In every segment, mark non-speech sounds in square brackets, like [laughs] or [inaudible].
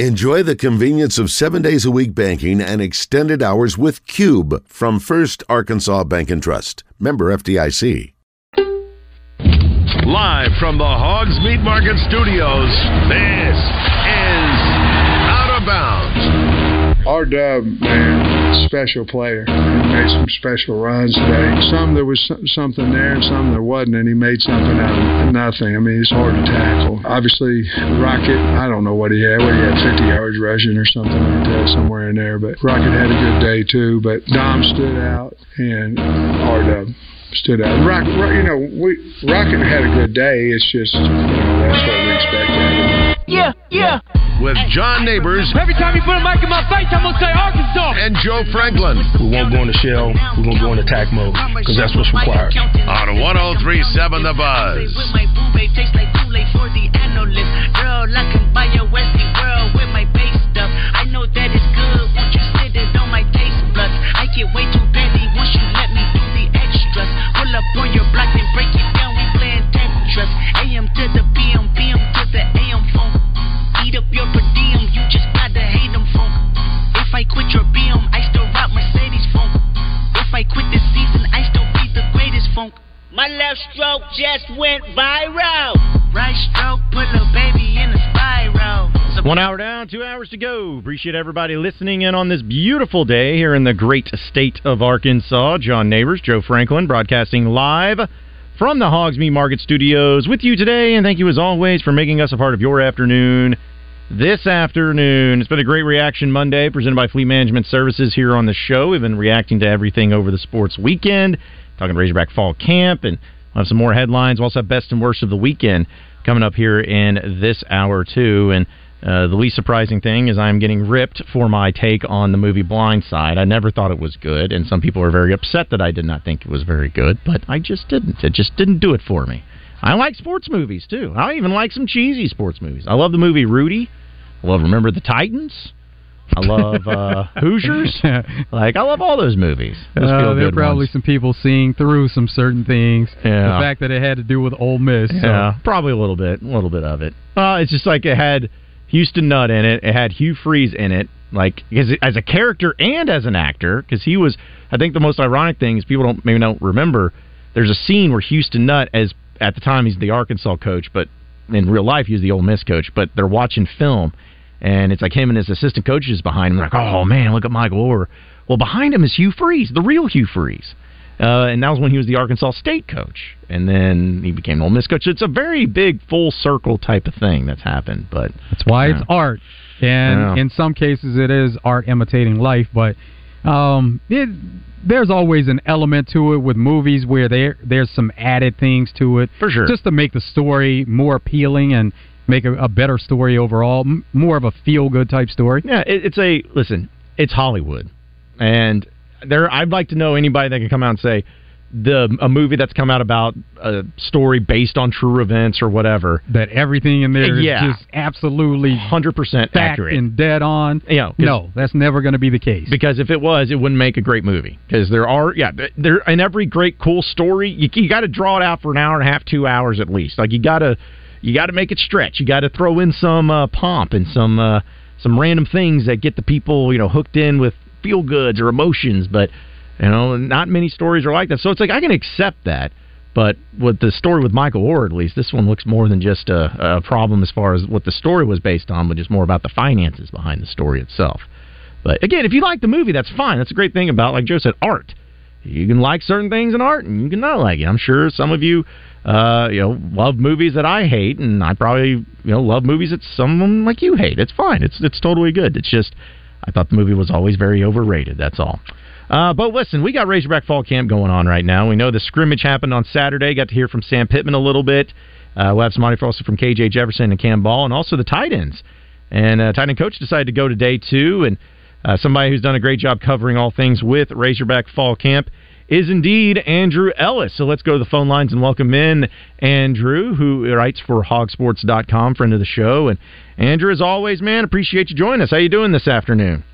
Enjoy the convenience of seven days a week banking and extended hours with Cube from First Arkansas Bank and Trust. Member FDIC. Live from the Hogs Meat Market Studios, this is Out of Bounds. R Dub, man, special player. He made some special runs today. Some there was something there, and some there wasn't, and he made something out of nothing. I mean, it's hard to tackle. Obviously, Rocket, I don't know what he had. What he had, 50 yards rushing or something like that, somewhere in there. But Rocket had a good day too. But Dom stood out, and R Dub stood out. Rock, you know, we Rocket had a good day. It's just, you know, that's what we. Yeah, yeah. With John Neighbors. Every time you put a mic in my face, I'm going to say Arkansas. And Joe Franklin. We won't go into shell. We're going to go in attack mode because that's what's required. On 1037 The Buzz. I can buy your Westie world with my base stuff. I know that it's good. Won't you sit it on my taste buds? I get way too busy once you let me do the extras. Pull up on your block and break it down. My left stroke just went viral. Right stroke put a baby in a spiral. One hour down, two hours to go. Appreciate everybody listening in on this beautiful day here in the great state of Arkansas. John Neighbors, Joe Franklin, broadcasting live from the Hogs Meat Market Studios with you today. And thank you as always for making us a part of your afternoon. This afternoon, it's been a great reaction Monday presented by Fleet Management Services here on the show. We've been reacting to everything over the sports weekend, talking Razorback Fall Camp, and we'll have some more headlines. We'll also have best and worst of the weekend coming up here in this hour, too. And uh, the least surprising thing is I'm getting ripped for my take on the movie Blind Side. I never thought it was good, and some people are very upset that I did not think it was very good, but I just didn't. It just didn't do it for me. I like sports movies too. I even like some cheesy sports movies. I love the movie Rudy. I love Remember the Titans. I love uh, [laughs] Hoosiers. like I love all those movies. Those Uh, there are probably ones. some people seeing through some certain things. Yeah. The fact that it had to do with Ole Miss. so- Yeah, probably a little bit, a little bit of it. Uh, it's just like it had Houston Nutt in it. It had Hugh Freeze in it, like as, as a character and as an actor, because he was. I think the most ironic thing is people don't maybe don't remember. There's a scene where Houston Nutt, as at the time he's the Arkansas coach, but in real life he's the Ole Miss coach. But they're watching film, and it's like him and his assistant coaches behind him. Like, oh man, look at Michael Oher. Well, behind him is Hugh Freeze, the real Hugh Freeze. Uh, and that was when he was the Arkansas State coach, and then he became Ole Miss coach. It's a very big full circle type of thing that's happened, but That's why it's art, and Yeah. in some cases it is art imitating life. But um, it, there's always an element to it with movies where there there's some added things to it for sure, just to make the story more appealing and make a, a better story overall, m- more of a feel good type story. Yeah, it, it's a listen. It's Hollywood, and there. I'd like to know anybody that can come out and say the a movie that's come out about a story based on true events or whatever. That everything in there is yeah, just absolutely hundred percent accurate and dead on. Yeah, no, that's never going to be the case. Because if it was, it wouldn't make a great movie. Because there are, yeah, there in every great cool story, you, you got to draw it out for an hour and a half, two hours at least. Like you got to, you got to make it stretch. You got to throw in some uh, pomp and some uh, some random things that get the people, you know, hooked in with feel goods or emotions. But you know, not many stories are like that. So it's like I can accept that. But with the story with Michael Oher, at least this one looks more than just a, a problem as far as what the story was based on, but just more about the finances behind the story itself. But again, if you like the movie, that's fine. That's a great thing about, like Joe said, art. You can like certain things in art, and you can not like it. I'm sure some of you, uh, you know, love movies that I hate, and I probably, you know, love movies that someone like you hate. It's fine. It's it's totally good. It's just I thought the movie was always very overrated. That's all. Uh, but listen, we got Razorback Fall Camp going on right now. We know the scrimmage happened on Saturday. Got to hear from Sam Pittman a little bit. Uh, we'll have some audio also from KJ Jefferson and Cam Ball, and also the tight ends. And uh, tight end coach decided to go to day two, and uh, somebody who's done a great job covering all things with Razorback Fall Camp is indeed Andrew Ellis. So let's go to the phone lines and welcome in Andrew, who writes for hogsports.com, friend of the show. And Andrew, as always, man, appreciate you joining us. How you doing this afternoon?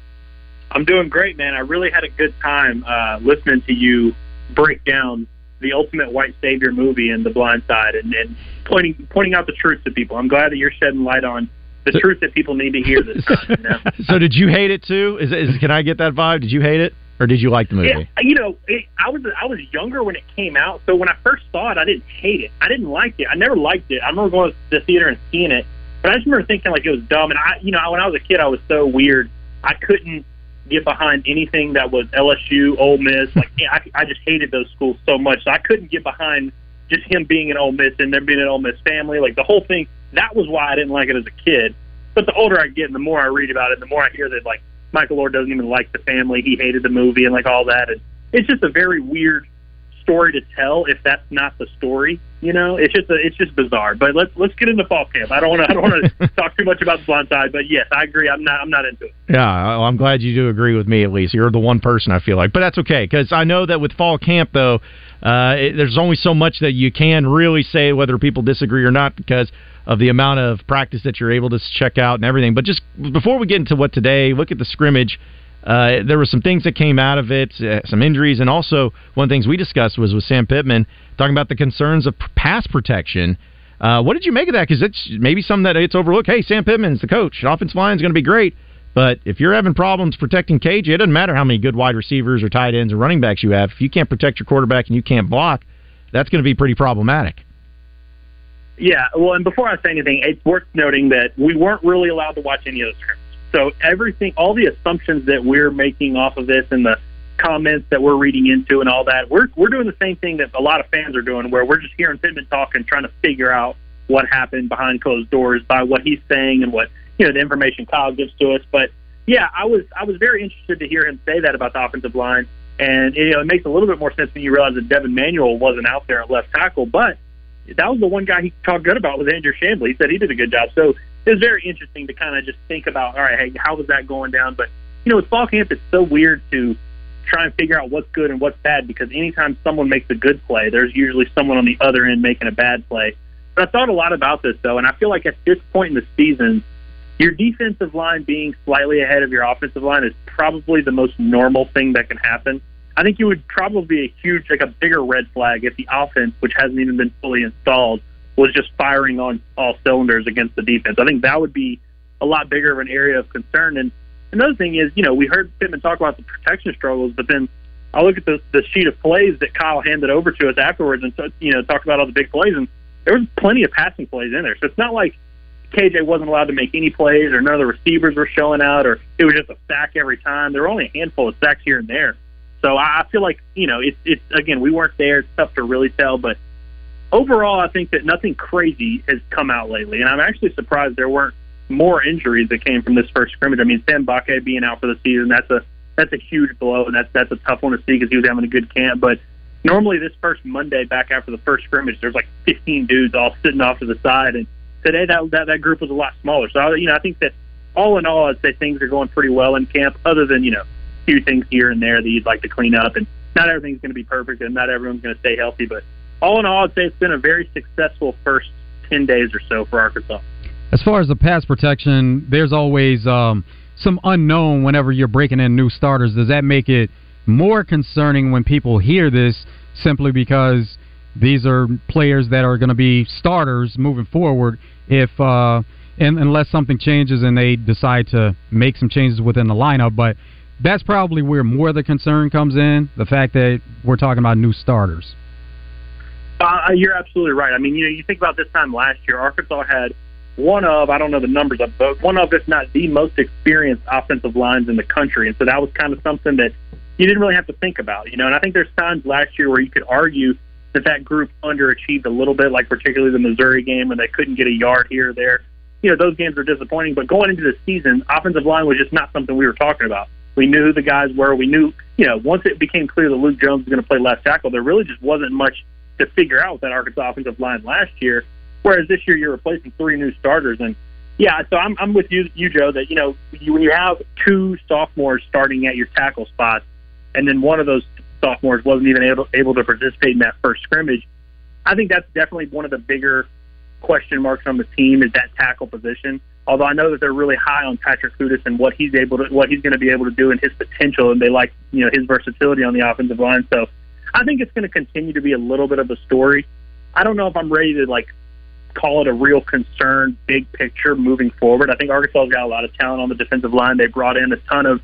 I'm doing great, man. I really had a good time uh, listening to you break down the Ultimate White Savior movie and The Blind Side, and, and pointing pointing out the truth to people. I'm glad that you're shedding light on the truth that people need to hear this time. You know? [laughs] so did you hate it too? Is, is can I get that vibe? Did you hate it or did you like the movie? Yeah, you know, it, I was I was younger when it came out, so when I first saw it, I didn't hate it. I didn't like it. I never liked it. I remember going to the theater and seeing it, but I just remember thinking like it was dumb. And I, you know, when I was a kid, I was so weird. I couldn't get behind anything that was LSU, Ole Miss. Like I, I just hated those schools so much. So I couldn't get behind just him being an Ole Miss and there being an Ole Miss family. Like the whole thing. That was why I didn't like it as a kid. But the older I get, and the more I read about it, the more I hear that like Michael Oher doesn't even like the family. He hated the movie and like all that. And it's just a very weird story to tell if that's not the story. You know, it's just a, it's just bizarre. But let's let's get into fall camp. I don't want to I don't want to [laughs] talk too much about the blind side, but yes, I agree. I'm not I'm not into it. Yeah, well, I'm glad you do agree with me at least. You're the one person I feel like, but that's okay because I know that with fall camp though, uh, it, there's only so much that you can really say whether people disagree or not because of the amount of practice that you're able to check out and everything. But just before we get into what today, look at the scrimmage. Uh, there were some things that came out of it, uh, some injuries, and also one of the things we discussed was with Sam Pittman talking about the concerns of pass protection. Uh, what did you make of that? Because it's maybe something that it's overlooked. Hey, Sam Pittman's the coach. Offensive line is going to be great. But if you're having problems protecting KJ, it doesn't matter how many good wide receivers or tight ends or running backs you have. If you can't protect your quarterback and you can't block, that's going to be pretty problematic. Yeah, well, and before I say anything, it's worth noting that we weren't really allowed to watch any of the scrimmage. So everything, all the assumptions that we're making off of this and the comments that we're reading into and all that, we're we're doing the same thing that a lot of fans are doing, where we're just hearing Pittman talk and trying to figure out what happened behind closed doors by what he's saying and what you know the information Kyle gives to us. But yeah, I was I was very interested to hear him say that about the offensive line, and you know it makes a little bit more sense when you realize that Devon Manuel wasn't out there at left tackle, but that was the one guy he talked good about was Andrew Chamblee. He said he did a good job. So it was very interesting to kind of just think about, all right, hey, how was that going down? But you know, with fall camp, it's so weird to try and figure out what's good and what's bad because anytime someone makes a good play, there's usually someone on the other end making a bad play. But I thought a lot about this though, and I feel like at this point in the season, your defensive line being slightly ahead of your offensive line is probably the most normal thing that can happen. I think it would probably be a huge, like a bigger red flag if the offense, which hasn't even been fully installed, was just firing on all cylinders against the defense. I think that would be a lot bigger of an area of concern. And another thing is, you know, we heard Pittman talk about the protection struggles, but then I look at the, the sheet of plays that Kyle handed over to us afterwards and, you know, talked about all the big plays, and there was plenty of passing plays in there. So it's not like KJ wasn't allowed to make any plays or none of the receivers were showing out or it was just a sack every time. There were only a handful of sacks here and there. So I feel like you know it's it's again we weren't there. It's tough to really tell, but overall I think that nothing crazy has come out lately, and I'm actually surprised there weren't more injuries that came from this first scrimmage. I mean, Sam Mbake being out for the season that's a that's a huge blow, and that's that's a tough one to see because he was having a good camp. But normally this first Monday back after the first scrimmage, there's like 15 dudes all sitting off to the side, and today that that, that group was a lot smaller. So you know I think that all in all, I'd say things are going pretty well in camp, other than you know few things here and there that you'd like to clean up. And not everything's going to be perfect, and not everyone's going to stay healthy. But all in all, I'd say it's been a very successful first ten days or so for Arkansas. As far as the pass protection, there's always um, some unknown whenever you're breaking in new starters. Does that make it more concerning when people hear this simply because these are players that are going to be starters moving forward? If uh, and unless something changes and they decide to make some changes within the lineup, but that's probably where more of the concern comes in. The fact that we're talking about new starters. Uh, you're absolutely right. I mean, you know, you think about this time last year, Arkansas had one of I don't know the numbers of, but one of if not the most experienced offensive lines in the country, and so that was kind of something that you didn't really have to think about, you know. And I think there's times last year where you could argue that that group underachieved a little bit, like particularly the Missouri game when they couldn't get a yard here or there. You know, those games were disappointing, but going into the season, offensive line was just not something we were talking about. We knew who the guys were. We knew, you know, once it became clear that Luke Jones was going to play left tackle, there really just wasn't much to figure out with that Arkansas offensive line last year. Whereas this year you're replacing three new starters, and yeah, so I'm I'm with you, you Joe, that you know you, when you have two sophomores starting at your tackle spots, and then one of those sophomores wasn't even able able to participate in that first scrimmage, I think that's definitely one of the bigger question marks on the team is that tackle position. Although I know that they're really high on Patrick Kutas and what he's able to, what he's going to be able to do and his potential, and they like you know his versatility on the offensive line. So I think it's going to continue to be a little bit of a story. I don't know if I'm ready to like call it a real concern, big picture moving forward. I think Arkansas's got a lot of talent on the defensive line. They brought in a ton of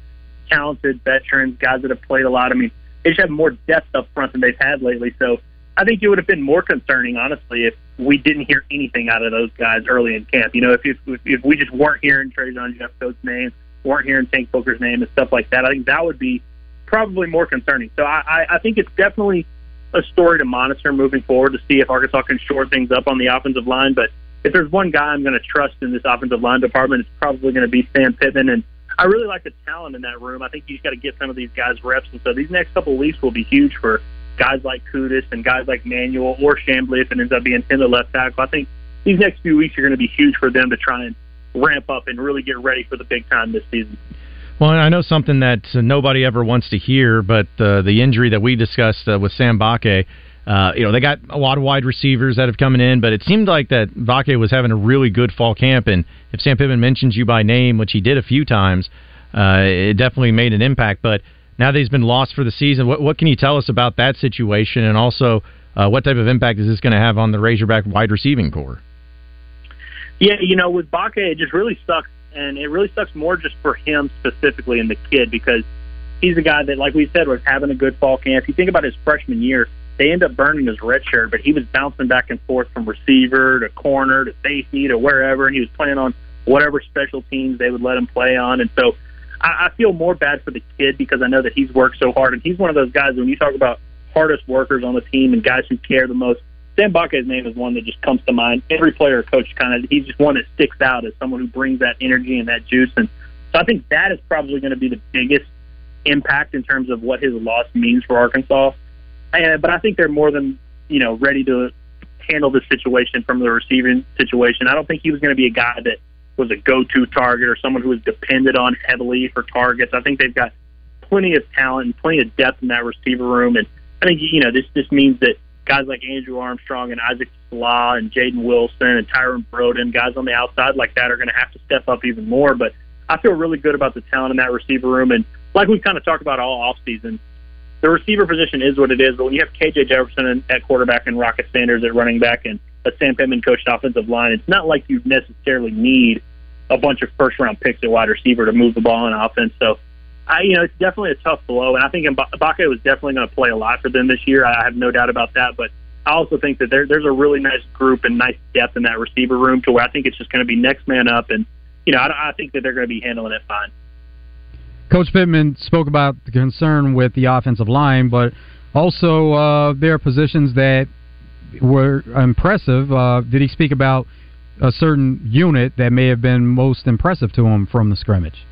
talented veterans, guys that have played a lot. I mean, they just have more depth up front than they've had lately. So I think it would have been more concerning, honestly, if we didn't hear anything out of those guys early in camp. You know, if if, if we just weren't hearing Trajan Jeffcoat's name, weren't hearing Tank Booker's name and stuff like that, I think that would be probably more concerning. So I, I, I think it's definitely a story to monitor moving forward to see if Arkansas can shore things up on the offensive line. But if there's one guy I'm going to trust in this offensive line department, it's probably going to be Sam Pittman. And I really like the talent in that room. I think you just got to get some of these guys reps. And so these next couple of weeks will be huge for guys like Kutas and guys like Manuel or Chamblee if it ends up being in the left tackle. I think these next few weeks are going to be huge for them to try and ramp up and really get ready for the big time this season. Well, I know something that uh, nobody ever wants to hear, but uh, the injury that we discussed uh, with Sam Mbake, uh, you know, they got a lot of wide receivers that have coming in, but it seemed like that Mbake was having a really good fall camp. And if Sam Pittman mentions you by name, which he did a few times, uh, it definitely made an impact. But now that he's been lost for the season, what, what can you tell us about that situation? And also, uh, what type of impact is this going to have on the Razorback wide receiving corps? Yeah, you know, with Mbake, it just really sucks and it really sucks more just for him specifically and the kid because he's a guy that, like we said, was having a good fall camp. If you think about his freshman year, they end up burning his red shirt, but he was bouncing back and forth from receiver to corner to safety to wherever, and he was playing on whatever special teams they would let him play on. And so I, I feel more bad for the kid because I know that he's worked so hard, and he's one of those guys when you talk about hardest workers on the team and guys who care the most. Sam Mbake's name is one that just comes to mind. Every player coach kind of he's just one that sticks out as someone who brings that energy and that juice. And so I think that is probably going to be the biggest impact in terms of what his loss means for Arkansas. And, but I think they're more than you know ready to handle the situation from the receiving situation. I don't think he was going to be a guy that was a go-to target or someone who was depended on heavily for targets. I think they've got plenty of talent and plenty of depth in that receiver room, and I think you know this just means that guys like Andrew Armstrong and Isaac TeSlaa and Jaden Wilson and Tyrone Broden, guys on the outside like that are going to have to step up even more. But I feel really good about the talent in that receiver room. And like we've kind of talked about all offseason, the receiver position is what it is. But when you have KJ Jefferson at quarterback and Rocket Sanders at running back and a Sam Pittman coached offensive line, it's not like you necessarily need a bunch of first round picks at wide receiver to move the ball on offense. So I, you know, it's definitely a tough blow, and I think Mbake was definitely going to play a lot for them this year. I have no doubt about that. But I also think that there, there's a really nice group and nice depth in that receiver room to where I think it's just going to be next man up, and you know, I, I think that they're going to be handling it fine. Coach Pittman spoke about the concern with the offensive line, but also uh, there are positions that were impressive. Uh, did he speak about a certain unit that may have been most impressive to him from the scrimmage?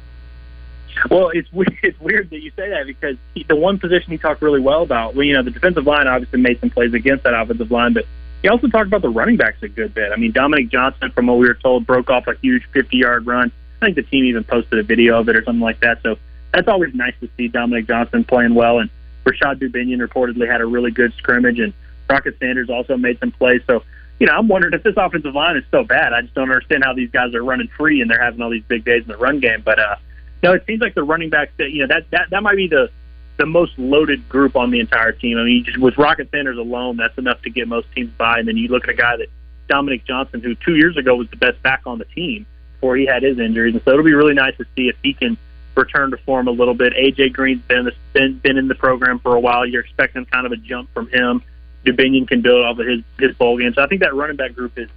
Well, it's [laughs] it's weird that you say that because he, the one position he talked really well about, well, you know, the defensive line obviously made some plays against that offensive line, but he also talked about the running backs a good bit. I mean, Dominique Johnson, from what we were told, broke off a huge 50-yard run. I think the team even posted a video of it or something like that. So that's always nice to see Dominique Johnson playing well. And Rashod Dubinion reportedly had a really good scrimmage, and Rocket Sanders also made some plays. So, you know, I'm wondering if this offensive line is so bad. I just don't understand how these guys are running free and they're having all these big days in the run game. But uh, no, it seems like the running backs that you know that that that might be the the most loaded group on the entire team. I mean, just with Rocket Sanders alone, that's enough to get most teams by. And then you look at a guy that Dominique Johnson, who two years ago was the best back on the team before he had his injuries, and so it'll be really nice to see if he can return to form a little bit. AJ Green's been been been in the program for a while. You're expecting kind of a jump from him. Dubinion can build off of his his bowl game. So I think that running back group is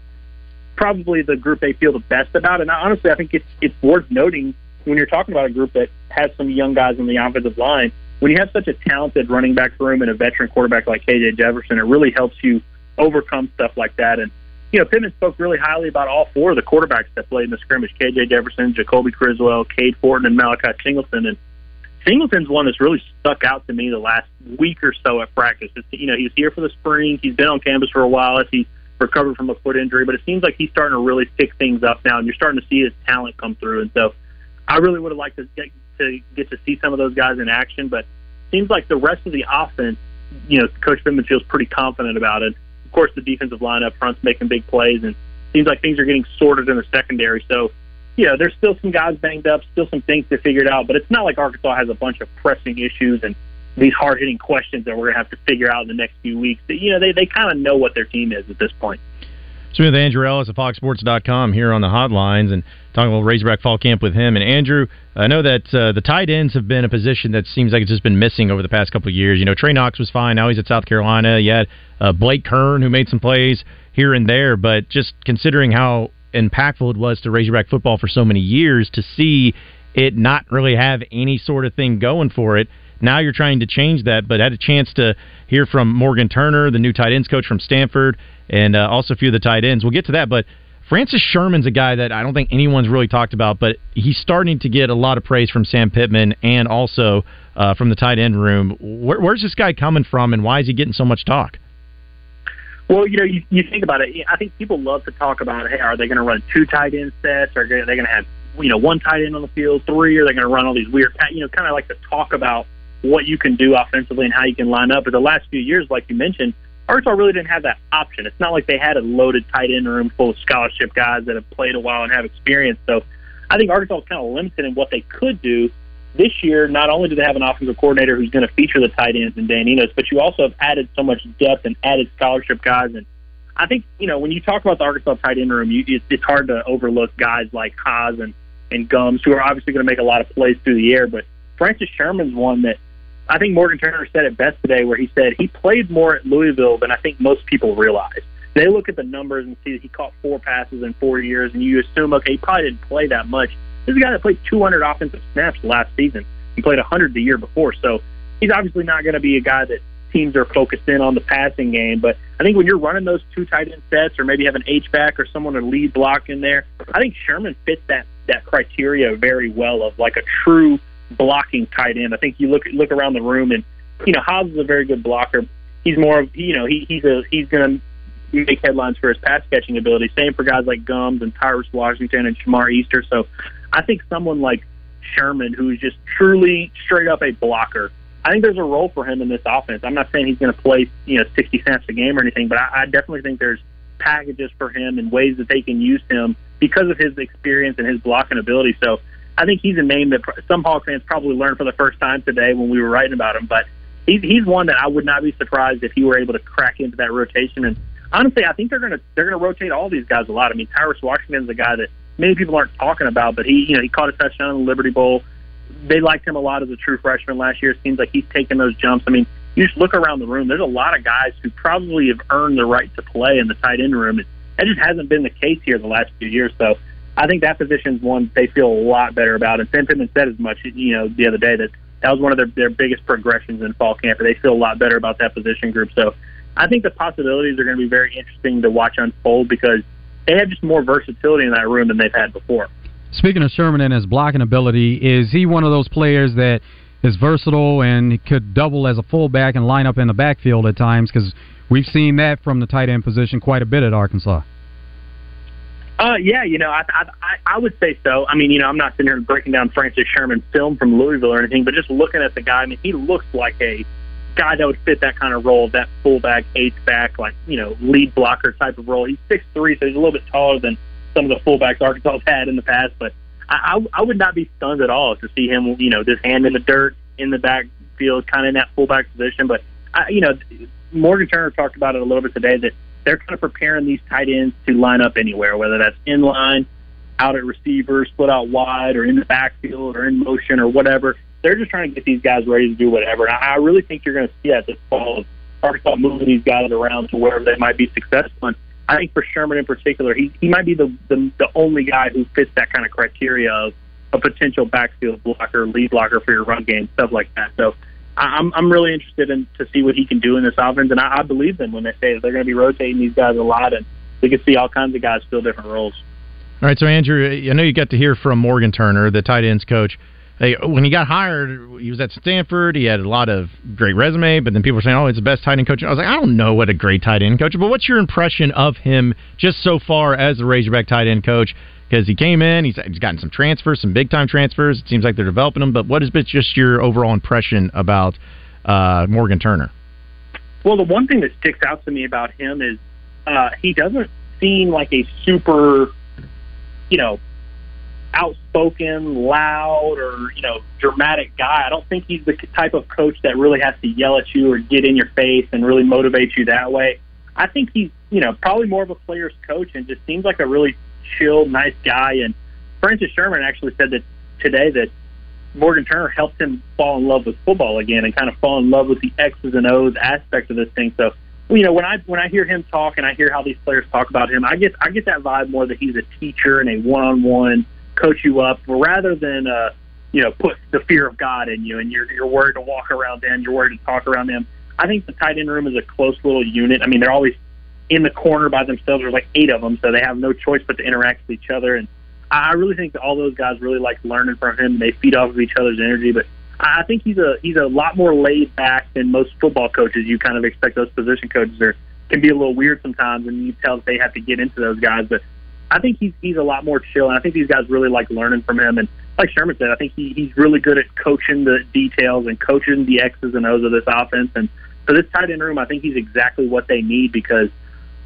probably the group they feel the best about. And honestly, I think it's it's worth noting when you're talking about a group that has some young guys on the offensive line, when you have such a talented running back room and a veteran quarterback like KJ Jefferson, it really helps you overcome stuff like that. And you know, Pittman spoke really highly about all four of the quarterbacks that played in the scrimmage: KJ Jefferson, Jacoby Criswell, Cade Fortin, and Malachi Singleton. And Singleton's one that's really stuck out to me the last week or so at practice. It's, you know, he's here for the spring. He's been on campus for a while as he recovered from a foot injury, but it seems like he's starting to really pick things up now, and you're starting to see his talent come through. And so I really would have liked to get to get to see some of those guys in action, but seems like the rest of the offense, you know, Coach Pittman feels pretty confident about it. Of course, the defensive line up front's making big plays, and seems like things are getting sorted in the secondary. So, you know, there's still some guys banged up, still some things to figure out, but it's not like Arkansas has a bunch of pressing issues and these hard hitting questions that we're gonna have to figure out in the next few weeks. You know, they they kind of know what their team is at this point. Smith Andrew Ellis of FoxSports.com here on the hotlines and talking about Razorback Fall Camp with him. And Andrew, I know that uh, the tight ends have been a position that seems like it's just been missing over the past couple of years. You know, Trey Knox was fine. Now he's at South Carolina. You had uh, Blake Kern who made some plays here and there, but just considering how impactful it was to Razorback football for so many years to see it not really have any sort of thing going for it. Now you're trying to change that, but had a chance to hear from Morgan Turner, the new tight ends coach from Stanford, and uh, also a few of the tight ends. We'll get to that, but Francis Sherman's a guy that I don't think anyone's really talked about, but he's starting to get a lot of praise from Sam Pittman and also uh, from the tight end room. Where, where's this guy coming from, and why is he getting so much talk? Well, you know, you, you think about it. I think people love to talk about, hey, are they going to run two tight end sets? Or are they going to have, you know, one tight end on the field, three? Are they going to run all these weird, you know, kind of like to talk about what you can do offensively and how you can line up. But the last few years, like you mentioned, Arkansas really didn't have that option. It's not like they had a loaded tight end room full of scholarship guys that have played a while and have experience. So I think Arkansas was kind of limited in what they could do. This year, not only do they have an offensive coordinator who's going to feature the tight ends and Dan Enos, but you also have added so much depth and added scholarship guys. And I think, you know, when you talk about the Arkansas tight end room, you, it's, it's hard to overlook guys like Hasz and, and Gumms, who are obviously going to make a lot of plays through the air. But Francis Sherman's one that I think Morgan Turner said it best today, where he said he played more at Louisville than I think most people realize. They look at the numbers and see that he caught four passes in four years, and you assume, okay, he probably didn't play that much. This is a guy that played 200 offensive snaps last season. He played 100 the year before, so he's obviously not going to be a guy that teams are focused in on the passing game. But I think when you're running those two tight end sets, or maybe have an H back or someone to lead block in there, I think Sherman fits that that criteria very well of like a true blocking tight end. I think you look look around the room and you know Hobbs is a very good blocker. He's more of you know he, he's a he's going to make headlines for his pass catching ability. Same for guys like Gumms and Tyrus Washington and Shamar Easter. So I think someone like Sherman, who's just truly straight up a blocker, I think there's a role for him in this offense. I'm not saying he's going to play you know 60 snaps a game or anything, but I, I definitely think there's packages for him and ways that they can use him because of his experience and his blocking ability. So I think he's a name that some Hawk fans probably learned for the first time today when we were writing about him. But he's he's one that I would not be surprised if he were able to crack into that rotation. And honestly, I think they're gonna they're gonna rotate all these guys a lot. I mean, Tyrus Washington's a guy that many people aren't talking about, but he you know he caught a touchdown in the Liberty Bowl. They liked him a lot as a true freshman last year. It seems like he's taking those jumps. I mean, you just look around the room. There's a lot of guys who probably have earned the right to play in the tight end room. That just hasn't been the case here the last few years. So I think that position's one they feel a lot better about. And Sam Pittman said as much, you know, the other day that that was one of their, their biggest progressions in fall camp. They feel a lot better about that position group. So I think the possibilities are going to be very interesting to watch unfold because they have just more versatility in that room than they've had before. Speaking of Sherman and his blocking ability, is he one of those players that is versatile and could double as a fullback and line up in the backfield at times? Because we've seen that from the tight end position quite a bit at Arkansas. Uh, yeah, you know, I, I I would say so. I mean, you know, I'm not sitting here breaking down Francis Sherman film from Louisville or anything, but just looking at the guy, I mean, he looks like a guy that would fit that kind of role, that fullback, H back, like you know, lead blocker type of role. He's six three, so he's a little bit taller than some of the fullbacks Arkansas had in the past. But I, I, I would not be stunned at all to see him, you know, just hand in the dirt in the backfield, kind of in that fullback position. But I, you know, Morgan Turner talked about it a little bit today that they're kind of preparing these tight ends to line up anywhere, whether that's in line, out at receiver, split out wide, or in the backfield, or in motion, or whatever. They're just trying to get these guys ready to do whatever. And I really think you're going to see that this fall. Arkansas moving these guys around to wherever they might be successful. And I think for Sherman in particular, he he might be the, the the only guy who fits that kind of criteria of a potential backfield blocker, lead blocker for your run game, stuff like that. So I'm I'm really interested in to see what he can do in this offense, and I, I believe them when they say that they're going to be rotating these guys a lot, and we could see all kinds of guys fill different roles. All right, so Andrew, I know you got to hear from Morgan Turner, the tight ends coach. Hey, when he got hired, he was at Stanford. He had a lot of great resume, but then people were saying, "Oh, he's the best tight end coach." I was like, I don't know what a great tight end coach, but what's your impression of him just so far as the Razorback tight end coach? Because he came in, he's, he's gotten some transfers, some big time transfers. It seems like they're developing him. But what is just your overall impression about uh, Morgan Turner? Well, the one thing that sticks out to me about him is uh, he doesn't seem like a super, you know, outspoken, loud, or you know, dramatic guy. I don't think he's the type of coach that really has to yell at you or get in your face and really motivate you that way. I think he's you know probably more of a player's coach and just seems like a really chill, nice guy. And Francis Sherman actually said that today that Morgan Turner helped him fall in love with football again and kind of fall in love with the X's and O's aspect of this thing. So, you know, when I when I hear him talk and I hear how these players talk about him, I get I get that vibe more that he's a teacher and a one-on-one coach you up rather than uh, you know put the fear of God in you and you're you're worried to walk around them, you're worried to talk around them. I think the tight end room is a close little unit. I mean, they're always in the corner by themselves. There's like eight of them, so they have no choice but to interact with each other and I really think that all those guys really like learning from him. They feed off of each other's energy, but I think he's a he's a lot more laid back than most football coaches. You kind of expect those position coaches are can be a little weird sometimes, and you tell that they have to get into those guys. But I think he's he's a lot more chill, and I think these guys really like learning from him. And like Sherman said, I think he, he's really good at coaching the details and coaching the X's and O's of this offense. And for this tight end room, I think he's exactly what they need because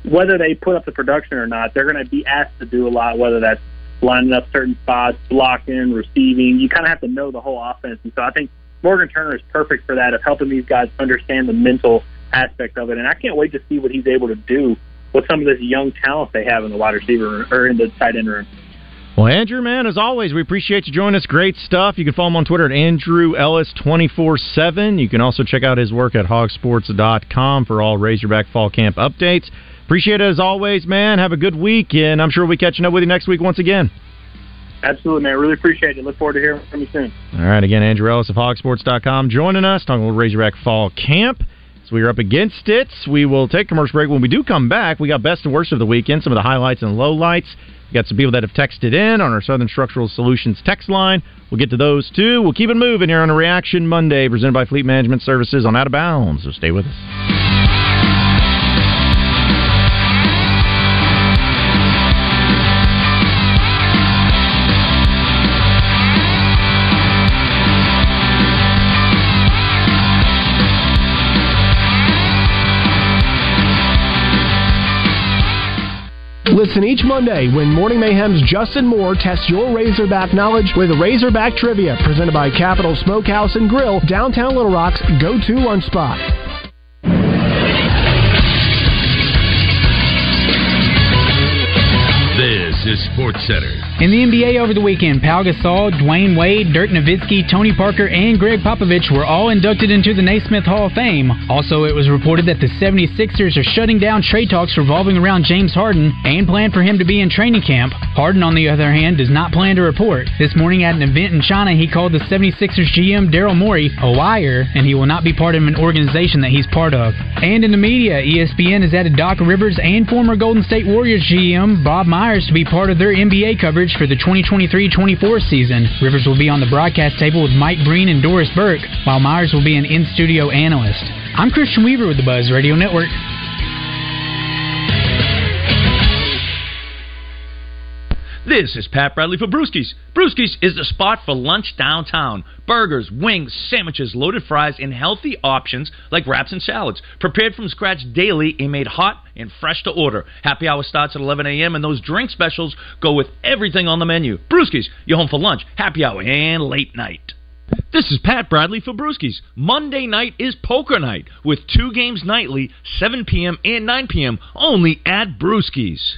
whether they put up the production or not, they're going to be asked to do a lot. Whether that's lining up certain spots, blocking, receiving. You kind of have to know the whole offense. And so I think Morgan Turner is perfect for that of helping these guys understand the mental aspect of it. And I can't wait to see what he's able to do with some of this young talent they have in the wide receiver or in the tight end room. Well, Andrew, man, as always, we appreciate you joining us. Great stuff. You can follow him on Twitter at Andrew Ellis twenty four seven. You can also check out his work at hogsports.com for all Razorback Fall Camp updates. Appreciate it as always, man. Have a good week, and I'm sure we'll be catching up with you next week once again. Absolutely, man. Really appreciate it. Look forward to hearing from you soon. All right, again, Andrew Ellis of hogsports.com joining us, talking about Razorback Fall Camp. We are up against it. We will take a commercial break. When we do come back, we got best and worst of the weekend, some of the highlights and lowlights. We got some people that have texted in on our Southern Structural Solutions text line. We'll get to those too. We'll keep it moving here on a Reaction Monday, presented by Fleet Management Services on Out of Bounds. So stay with us. Listen each Monday when Morning Mayhem's Justin Moore tests your Razorback knowledge with Razorback Trivia, presented by Capital Smokehouse and Grill, downtown Little Rock's go-to lunch spot. Sports Center. In the NBA over the weekend, Pau Gasol, Dwyane Wade, Dirk Nowitzki, Tony Parker, and Gregg Popovich were all inducted into the Naismith Hall of Fame. Also, it was reported that the 76ers are shutting down trade talks revolving around James Harden and plan for him to be in training camp. Harden, on the other hand, does not plan to report. This morning at an event in China, he called the 76ers GM Daryl Morey a liar, and he will not be part of an organization that he's part of. And in the media, ESPN has added Doc Rivers and former Golden State Warriors GM Bob Myers to be part of their NBA coverage for the 2023-24 season. Rivers will be on the broadcast table with Mike Breen and Doris Burke, while Myers will be an in-studio analyst. I'm Christian Weaver with the Buzz Radio Network. This is Pat Bradley for Brewskis. Brewskis is the spot for lunch downtown. Burgers, wings, sandwiches, loaded fries, and healthy options like wraps and salads. Prepared from scratch daily and made hot and fresh to order. Happy hour starts at 11 a.m. and those drink specials go with everything on the menu. Brewskis, you're home for lunch, happy hour, and late night. This is Pat Bradley for Brewskis. Monday night is poker night with two games nightly, 7 p.m. and 9 p.m. only at Brewskis.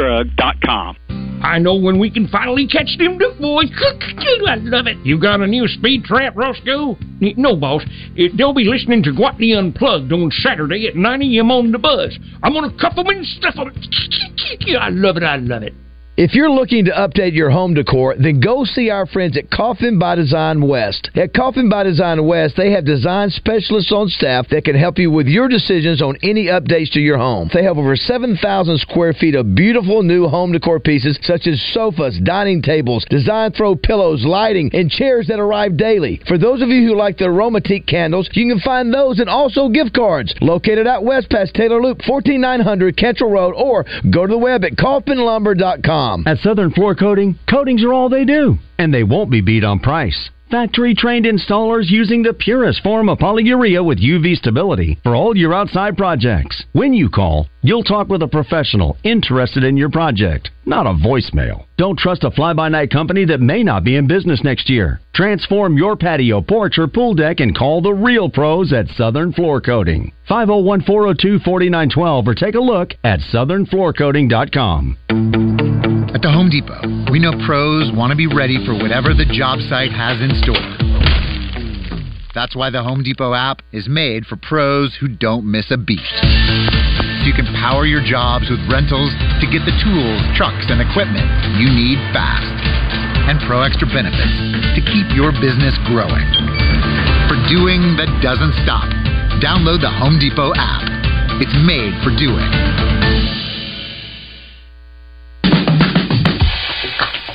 I know when we can finally catch them Duke boys. I love it. You got a new speed trap, Roscoe? No, boss. They'll be listening to Gwatney Unplugged on Saturday at 9 a.m. on the buzz. I'm going to cuff them and stuff them. I love it. I love it. If you're looking to update your home decor, then go see our friends at Coffin by Design West. At Coffin by Design West, they have design specialists on staff that can help you with your decisions on any updates to your home. They have over 7,000 square feet of beautiful new home decor pieces such as sofas, dining tables, design throw pillows, lighting, and chairs that arrive daily. For those of you who like the Aromatique candles, you can find those and also gift cards. Located at west past Taylor Loop, 14900 Ketchel Road, or go to the web at coffinlumber.com. At Southern Floor Coating, coatings are all they do, and they won't be beat on price. Factory trained installers using the purest form of polyurea with UV stability for all your outside projects. When you call, you'll talk with a professional interested in your project, not a voicemail. Don't trust a fly by night company that may not be in business next year. Transform your patio, porch, or pool deck and call the real pros at Southern Floor Coating. 501 402 4912 or take a look at southernfloorcoating.com. At the Home Depot, we know pros want to be ready for whatever the job site has in store. That's why the Home Depot app is made for pros who don't miss a beat. So you can power your jobs with rentals to get the tools, trucks, and equipment you need fast. And Pro Extra benefits to keep your business growing. For doing that doesn't stop, download the Home Depot app. It's made for doing.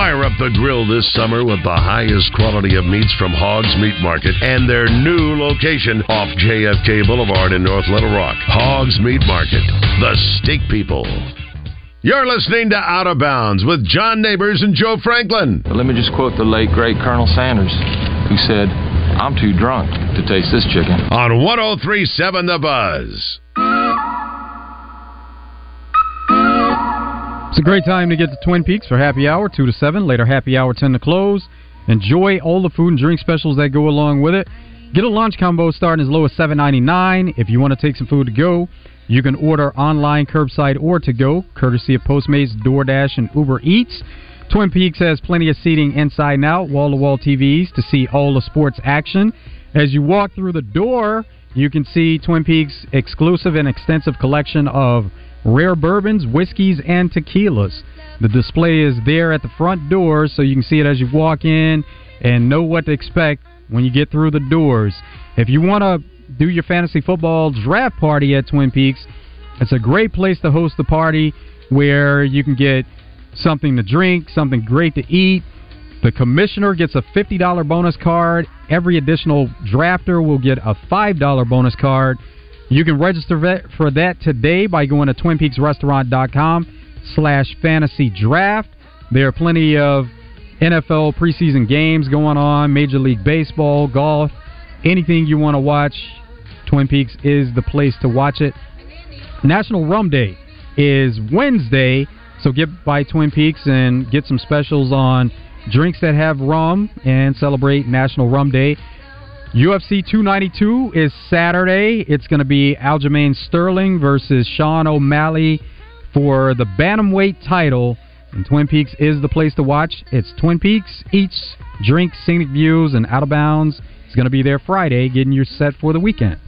Fire up the grill this summer with the highest quality of meats from Hogs Meat Market and their new location off JFK Boulevard in North Little Rock. Hogs Meat Market, the steak people. You're listening to Out of Bounds with John Neighbors and Joe Franklin. Let me just quote the late, great Colonel Sanders, who said, I'm too drunk to taste this chicken. On 1037 The Buzz. It's a great time to get to Twin Peaks for happy hour, 2 to 7. Later, happy hour, 10 to close. Enjoy all the food and drink specials that go along with it. Get a lunch combo starting as low as $7.99. If you want to take some food to go, you can order online, curbside, or to go, courtesy of Postmates, DoorDash, and Uber Eats. Twin Peaks has plenty of seating inside and out, wall to wall TVs to see all the sports action. As you walk through the door, you can see Twin Peaks' exclusive and extensive collection of rare bourbons, whiskeys, and tequilas. The display is there at the front door, so you can see it as you walk in and know what to expect when you get through the doors. If you want to do your fantasy football draft party at Twin Peaks, it's a great place to host the party where you can get something to drink, something great to eat. The commissioner gets a $50 bonus card. Every additional drafter will get a $5 bonus card. You can register for that today by going to TwinPeaksRestaurant.com slash fantasy draft. There are plenty of NFL preseason games going on, Major League Baseball, golf, anything you want to watch. Twin Peaks is the place to watch it. National Rum Day is Wednesday, so get by Twin Peaks and get some specials on drinks that have rum and celebrate National Rum Day. UFC 292 is Saturday. It's going to be Aljamain Sterling versus Sean O'Malley for the bantamweight title. And Twin Peaks is the place to watch. It's Twin Peaks, Eats, Drinks, Scenic Views, and Out of Bounds. It's going to be there Friday, getting you set for the weekend.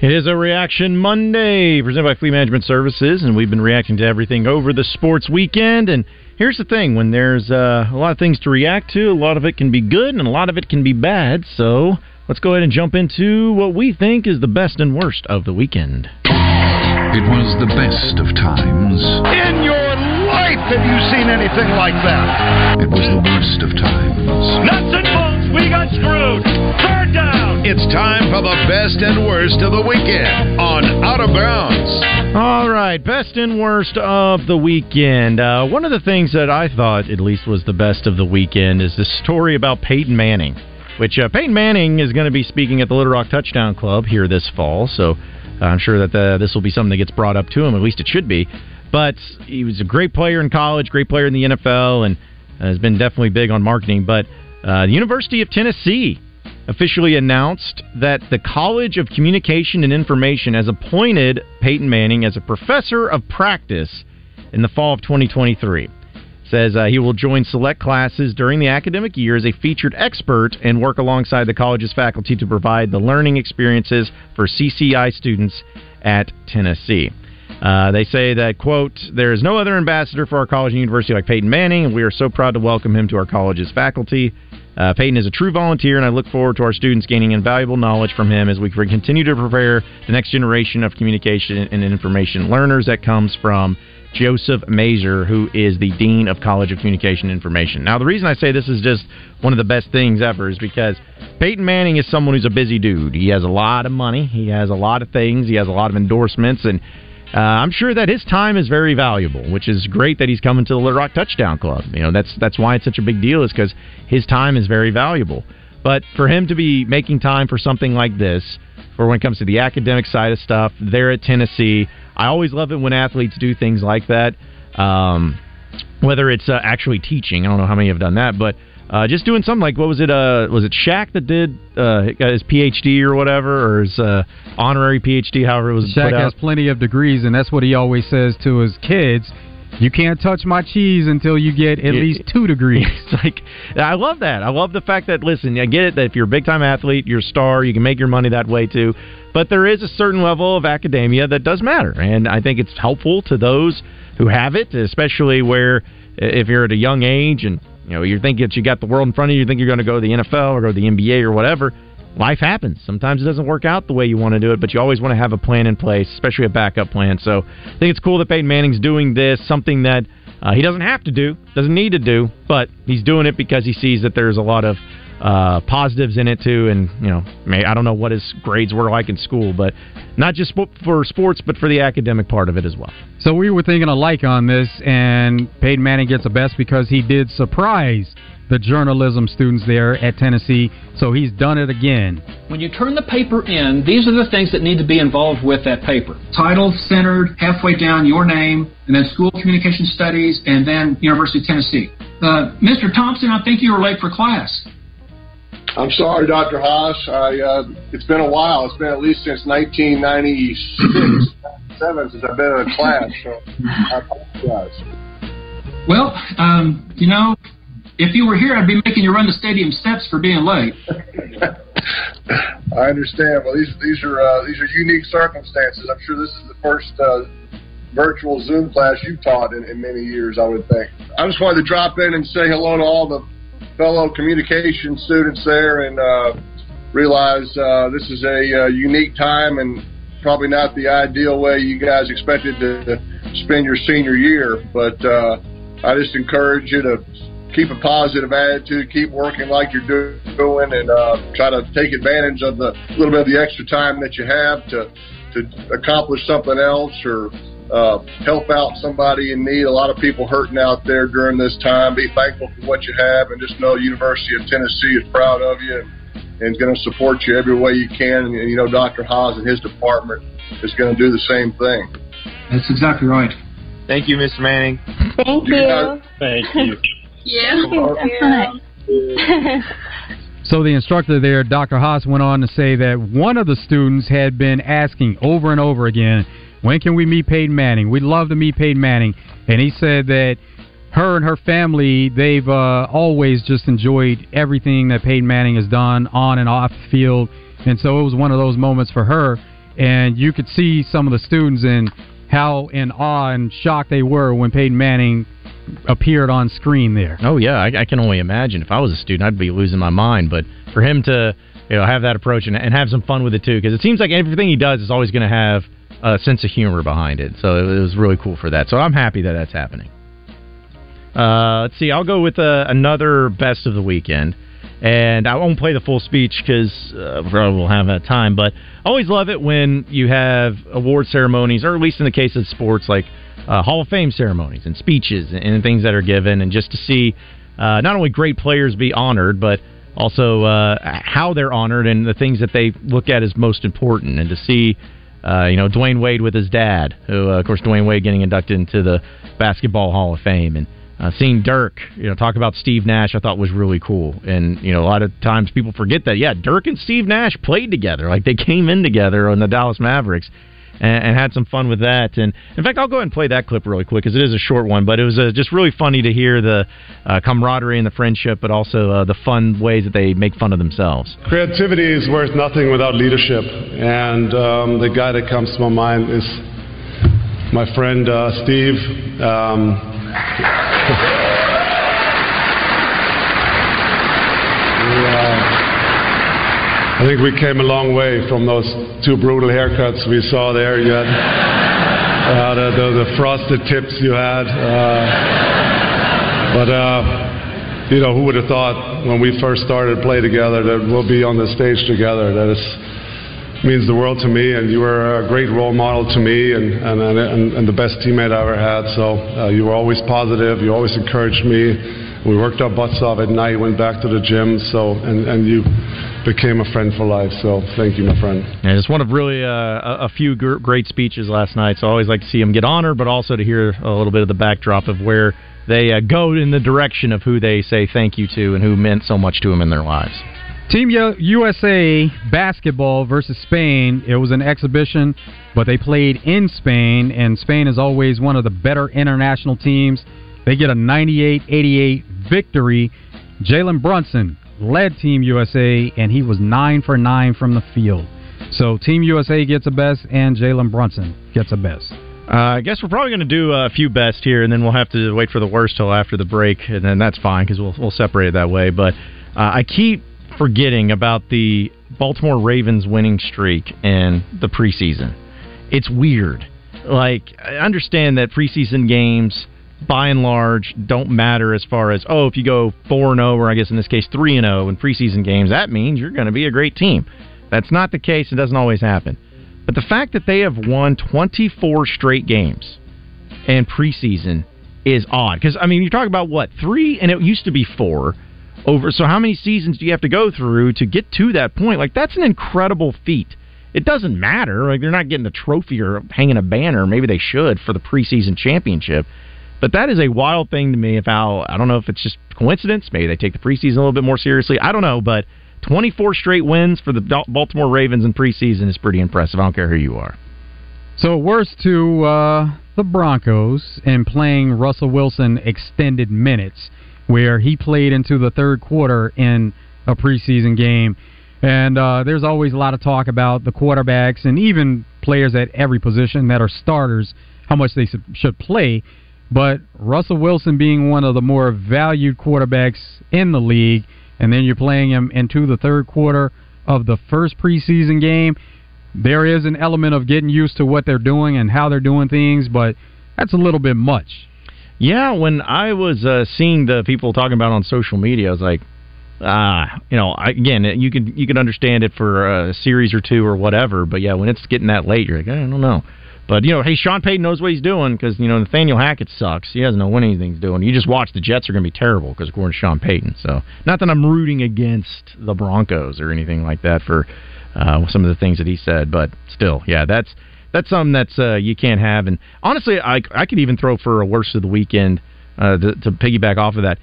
It is a Reaction Monday presented by Fleet Management Services, and we've been reacting to everything over the sports weekend. And here's the thing when there's uh, a lot of things to react to, a lot of it can be good and a lot of it can be bad. So let's go ahead and jump into what we think is the best and worst of the weekend. It was the best of times. In your life have you seen anything like that? It was the worst of times. Nuts and bolts, we got screwed. Third down. It's time for the best and worst of the weekend on Out of Bounds. All right, best and worst of the weekend. Uh, one of the things that I thought, at least, was the best of the weekend is this story about Peyton Manning. Which uh, Peyton Manning is going to be speaking at the Little Rock Touchdown Club here this fall, so I'm sure that the, this will be something that gets brought up to him. At least it should be. But he was a great player in college, great player in the NFL, and uh, has been definitely big on marketing. But uh, the University of Tennessee officially announced that the College of Communication and Information has appointed Peyton Manning as a professor of practice in the fall of 2023. Says uh, he will join select classes during the academic year as a featured expert and work alongside the college's faculty to provide the learning experiences for CCI students at Tennessee. Uh, they say that, quote, there is no other ambassador for our college and university like Peyton Manning, and we are so proud to welcome him to our college's faculty. Uh, Peyton is a true volunteer, and I look forward to our students gaining invaluable knowledge from him as we continue to prepare the next generation of communication and information learners that comes from Joseph Mazer, who is the Dean of College of Communication Information. Now, the reason I say this is just one of the best things ever is because Peyton Manning is someone who's a busy dude. He has a lot of money, he has a lot of things, he has a lot of endorsements, and uh, I'm sure that his time is very valuable, which is great that he's coming to the Little Rock Touchdown Club. You know, that's that's why it's such a big deal, is because his time is very valuable. But for him to be making time for something like this, for when it comes to the academic side of stuff, there at Tennessee, I always love it when athletes do things like that. Um, whether it's uh, actually teaching, I don't know how many have done that, but uh, just doing something like what was it? Uh, was it Shaq that did uh, his PhD or whatever, or his uh, honorary PhD, however it was. Shaq has plenty of degrees, and that's what he always says to his kids. You can't touch my cheese until you get at least two degrees. [laughs] It's like I love that. I love the fact that listen, I get it that if you're a big time athlete, you're a star, you can make your money that way too. But there is a certain level of academia that does matter, and I think it's helpful to those who have it, especially where if you're at a young age and you know you're thinking that you got the world in front of you, you think you're going to go to the NFL or go to the NBA or whatever. Life happens. Sometimes it doesn't work out the way you want to do it, but you always want to have a plan in place, especially a backup plan. So I think it's cool that Peyton Manning's doing this, something that uh, he doesn't have to do, doesn't need to do, but he's doing it because he sees that there's a lot of uh, positives in it too. And you know, I don't know what his grades were like in school, but not just for sports, but for the academic part of it as well. So we were thinking alike on this, and Peyton Manning gets the best because he did surprise the journalism students there at Tennessee. So he's done it again. When you turn the paper in, these are the things that need to be involved with that paper. Title centered, halfway down your name, and then School of Communication Studies, and then University of Tennessee. Uh, Mr. Thompson, I think you were late for class. I'm sorry, Dr. Haas. I, uh, it's been a while. It's been at least since 1996, 97 since I've been in a class, so I apologize. Well, um, you know, if you were here, I'd be making you run the stadium steps for being late. [laughs] I understand. Well, these these are uh, these are unique circumstances. I'm sure this is the first uh, virtual Zoom class you've taught in, in many years. I would think. I just wanted to drop in and say hello to all the fellow communication students there, and uh, realize uh, this is a uh, unique time and probably not the ideal way you guys expected to spend your senior year. But uh, I just encourage you to keep a positive attitude, keep working like you're doing, and uh, try to take advantage of the little bit of the extra time that you have to to accomplish something else or uh, help out somebody in need. A lot of people hurting out there during this time. Be thankful for what you have, and just know University of Tennessee is proud of you and, and going to support you every way you can. And, and you know, Dr. Haas and his department is going to do the same thing. That's exactly right. Thank you, Mr. Manning. Thank You you. Thank you. Yeah. [laughs] So the instructor there, Dr. Haas, went on to say that one of the students had been asking over and over again, when can we meet Peyton Manning? We'd love to meet Peyton Manning. And he said that her and her family, they've uh, always just enjoyed everything that Peyton Manning has done on and off the field. And so it was one of those moments for her. And you could see some of the students and how in awe and shock they were when Peyton Manning appeared on screen there. Oh yeah, I, I can only imagine. If I was a student, I'd be losing my mind. But for him to you know have that approach and, and have some fun with it too, because it seems like everything he does is always going to have a sense of humor behind it. So it was really cool for that. So I'm happy that that's happening. Uh, let's see. I'll go with uh, another best of the weekend. And I won't play the full speech because uh, probably we'll have that time. But I always love it when you have award ceremonies, or at least in the case of sports, like uh, Hall of Fame ceremonies and speeches and, and things that are given, and just to see uh, not only great players be honored, but also uh, how they're honored and the things that they look at as most important, and to see. Uh, you know, Dwyane Wade with his dad, who, uh, of course, Dwyane Wade getting inducted into the Basketball Hall of Fame, and uh, seeing Dirk, you know, talk about Steve Nash, I thought was really cool. And you know, a lot of times people forget that. Yeah, Dirk and Steve Nash played together, like they came in together on the Dallas Mavericks. And, and had some fun with that, and in fact, I'll go ahead and play that clip really quick because it is a short one. But it was uh, just really funny to hear the uh, camaraderie and the friendship, but also uh, the fun ways that they make fun of themselves. Creativity is worth nothing without leadership, and um, the guy that comes to my mind is my friend uh, Steve. Um, [laughs] I think we came a long way from those two brutal haircuts we saw there. You had uh, the, the, the frosted tips you had. Uh, but, uh, you know, who would have thought when we first started play together that we'll be on the stage together? That is, means the world to me, and you were a great role model to me and, and, and, and the best teammate I ever had. So uh, you were always positive, you always encouraged me. We worked our butts off at night, went back to the gym, so and, and you became a friend for life. So thank you, my friend. Yeah, just one of really uh, a, a few gr- great speeches last night. So I always like to see him get honored, but also to hear a little bit of the backdrop of where they uh, go in the direction of who they say thank you to and who meant so much to them in their lives. Team USA basketball versus Spain. It was an exhibition, but they played in Spain, and Spain is always one of the better international teams. They get a 98 88 victory. Jalen Brunson led Team USA, and he was 9 for 9 from the field. So Team USA gets a best, and Jalen Brunson gets a best. Uh, I guess we're probably going to do a few best here, and then we'll have to wait for the worst till after the break, and then that's fine because we'll we'll separate it that way. But uh, I keep forgetting about the Baltimore Ravens winning streak in the preseason. It's weird. Like I understand that preseason games, by and large, don't matter as far as oh, if you go four and zero, or I guess in this case three and zero in preseason games, that means you're going to be a great team. That's not the case. It doesn't always happen. But the fact that they have won 24 straight games in preseason is odd. Because, I mean, you're talking about what, three? And it used to be four over. So, how many seasons do you have to go through to get to that point? Like, that's an incredible feat. It doesn't matter. Like, they're not getting a trophy or hanging a banner. Maybe they should for the preseason championship. But that is a wild thing to me. If how I don't know if it's just coincidence. Maybe they take the preseason a little bit more seriously. I don't know, but 24 straight wins for the Baltimore Ravens in preseason is pretty impressive. I don't care who you are. So worse to uh, the Broncos and playing Russell Wilson extended minutes, where he played into the third quarter in a preseason game. And uh, there's always a lot of talk about the quarterbacks and even players at every position that are starters, how much they should play. But Russell Wilson being one of the more valued quarterbacks in the league, and then you're playing him into the third quarter of the first preseason game, there is an element of getting used to what they're doing and how they're doing things, but that's a little bit much. Yeah, when I was uh, seeing the people talking about on social media, I was like, ah, you know, again, you can you can understand it for a series or two or whatever, but yeah, when it's getting that late, you're like, I don't know. But you know, hey, Sean Payton knows what he's doing because you know Nathaniel Hackett sucks. He doesn't know what anything's doing. You just watch the Jets are going to be terrible because according to Sean Payton. So not that I'm rooting against the Broncos or anything like that for uh, some of the things that he said, but still, yeah, that's that's something that's uh, you can't have. And honestly, I I could even throw for a worst of the weekend uh, to, to piggyback off of that.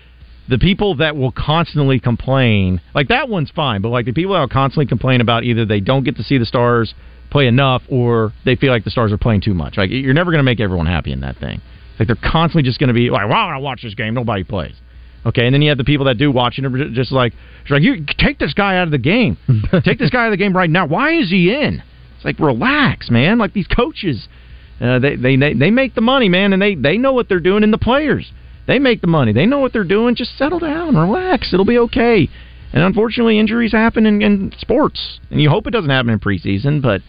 The people that will constantly complain, like that one's fine, but like the people that will constantly complain about either they don't get to see the stars play enough or they feel like the stars are playing too much. Like you're never going to make everyone happy in that thing. Like they're constantly just going to be like, "Wow, I watch this game. Nobody plays." Okay, and then you have the people that do watch it, and just like, like you take this guy out of the game. [laughs] take this guy out of the game right now. Why is he in? It's like relax, man. Like these coaches, uh, they they they make the money, man, and they they know what they're doing. in the players, they make the money. They know what they're doing. Just settle down, relax. It'll be okay. And unfortunately, injuries happen in, in sports, and you hope it doesn't happen in preseason, but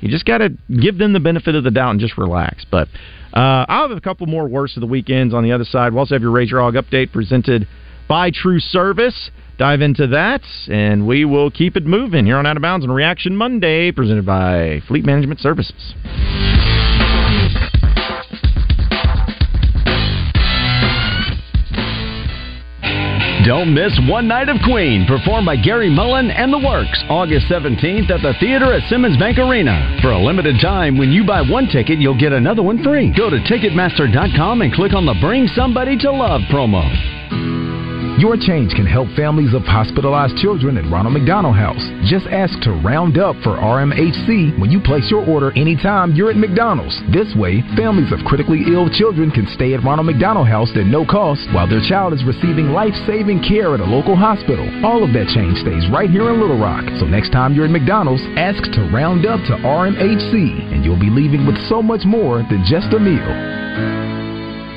you just got to give them the benefit of the doubt and just relax. But uh, I'll have a couple more worst of the weekends on the other side. We'll also have your Razor Hog update presented by True Service. Dive into that, and we will keep it moving here on Out of Bounds on Reaction Monday, presented by Fleet Management Services. Don't miss One Night of Queen, performed by Gary Mullen and the Works, August 17th at the theater at Simmons Bank Arena. For a limited time, when you buy one ticket, you'll get another one free. Go to Ticketmaster.com and click on the Bring Somebody to Love promo. Your change can help families of hospitalized children at Ronald McDonald House. Just ask to round up for RMHC when you place your order anytime you're at McDonald's. This way, families of critically ill children can stay at Ronald McDonald House at no cost while their child is receiving life-saving care at a local hospital. All of that change stays right here in Little Rock. So next time you're at McDonald's, ask to round up to RMHC and you'll be leaving with so much more than just a meal.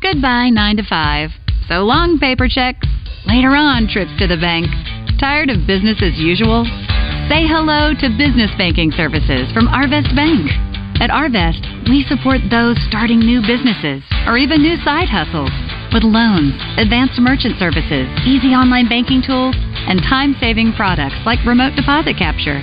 Goodbye, 9 to 5. So long, paper checks. Later on, trips to the bank. Tired of business as usual? Say hello to business banking services from Arvest Bank. At Arvest, we support those starting new businesses or even new side hustles with loans, advanced merchant services, easy online banking tools, and time saving products like remote deposit capture.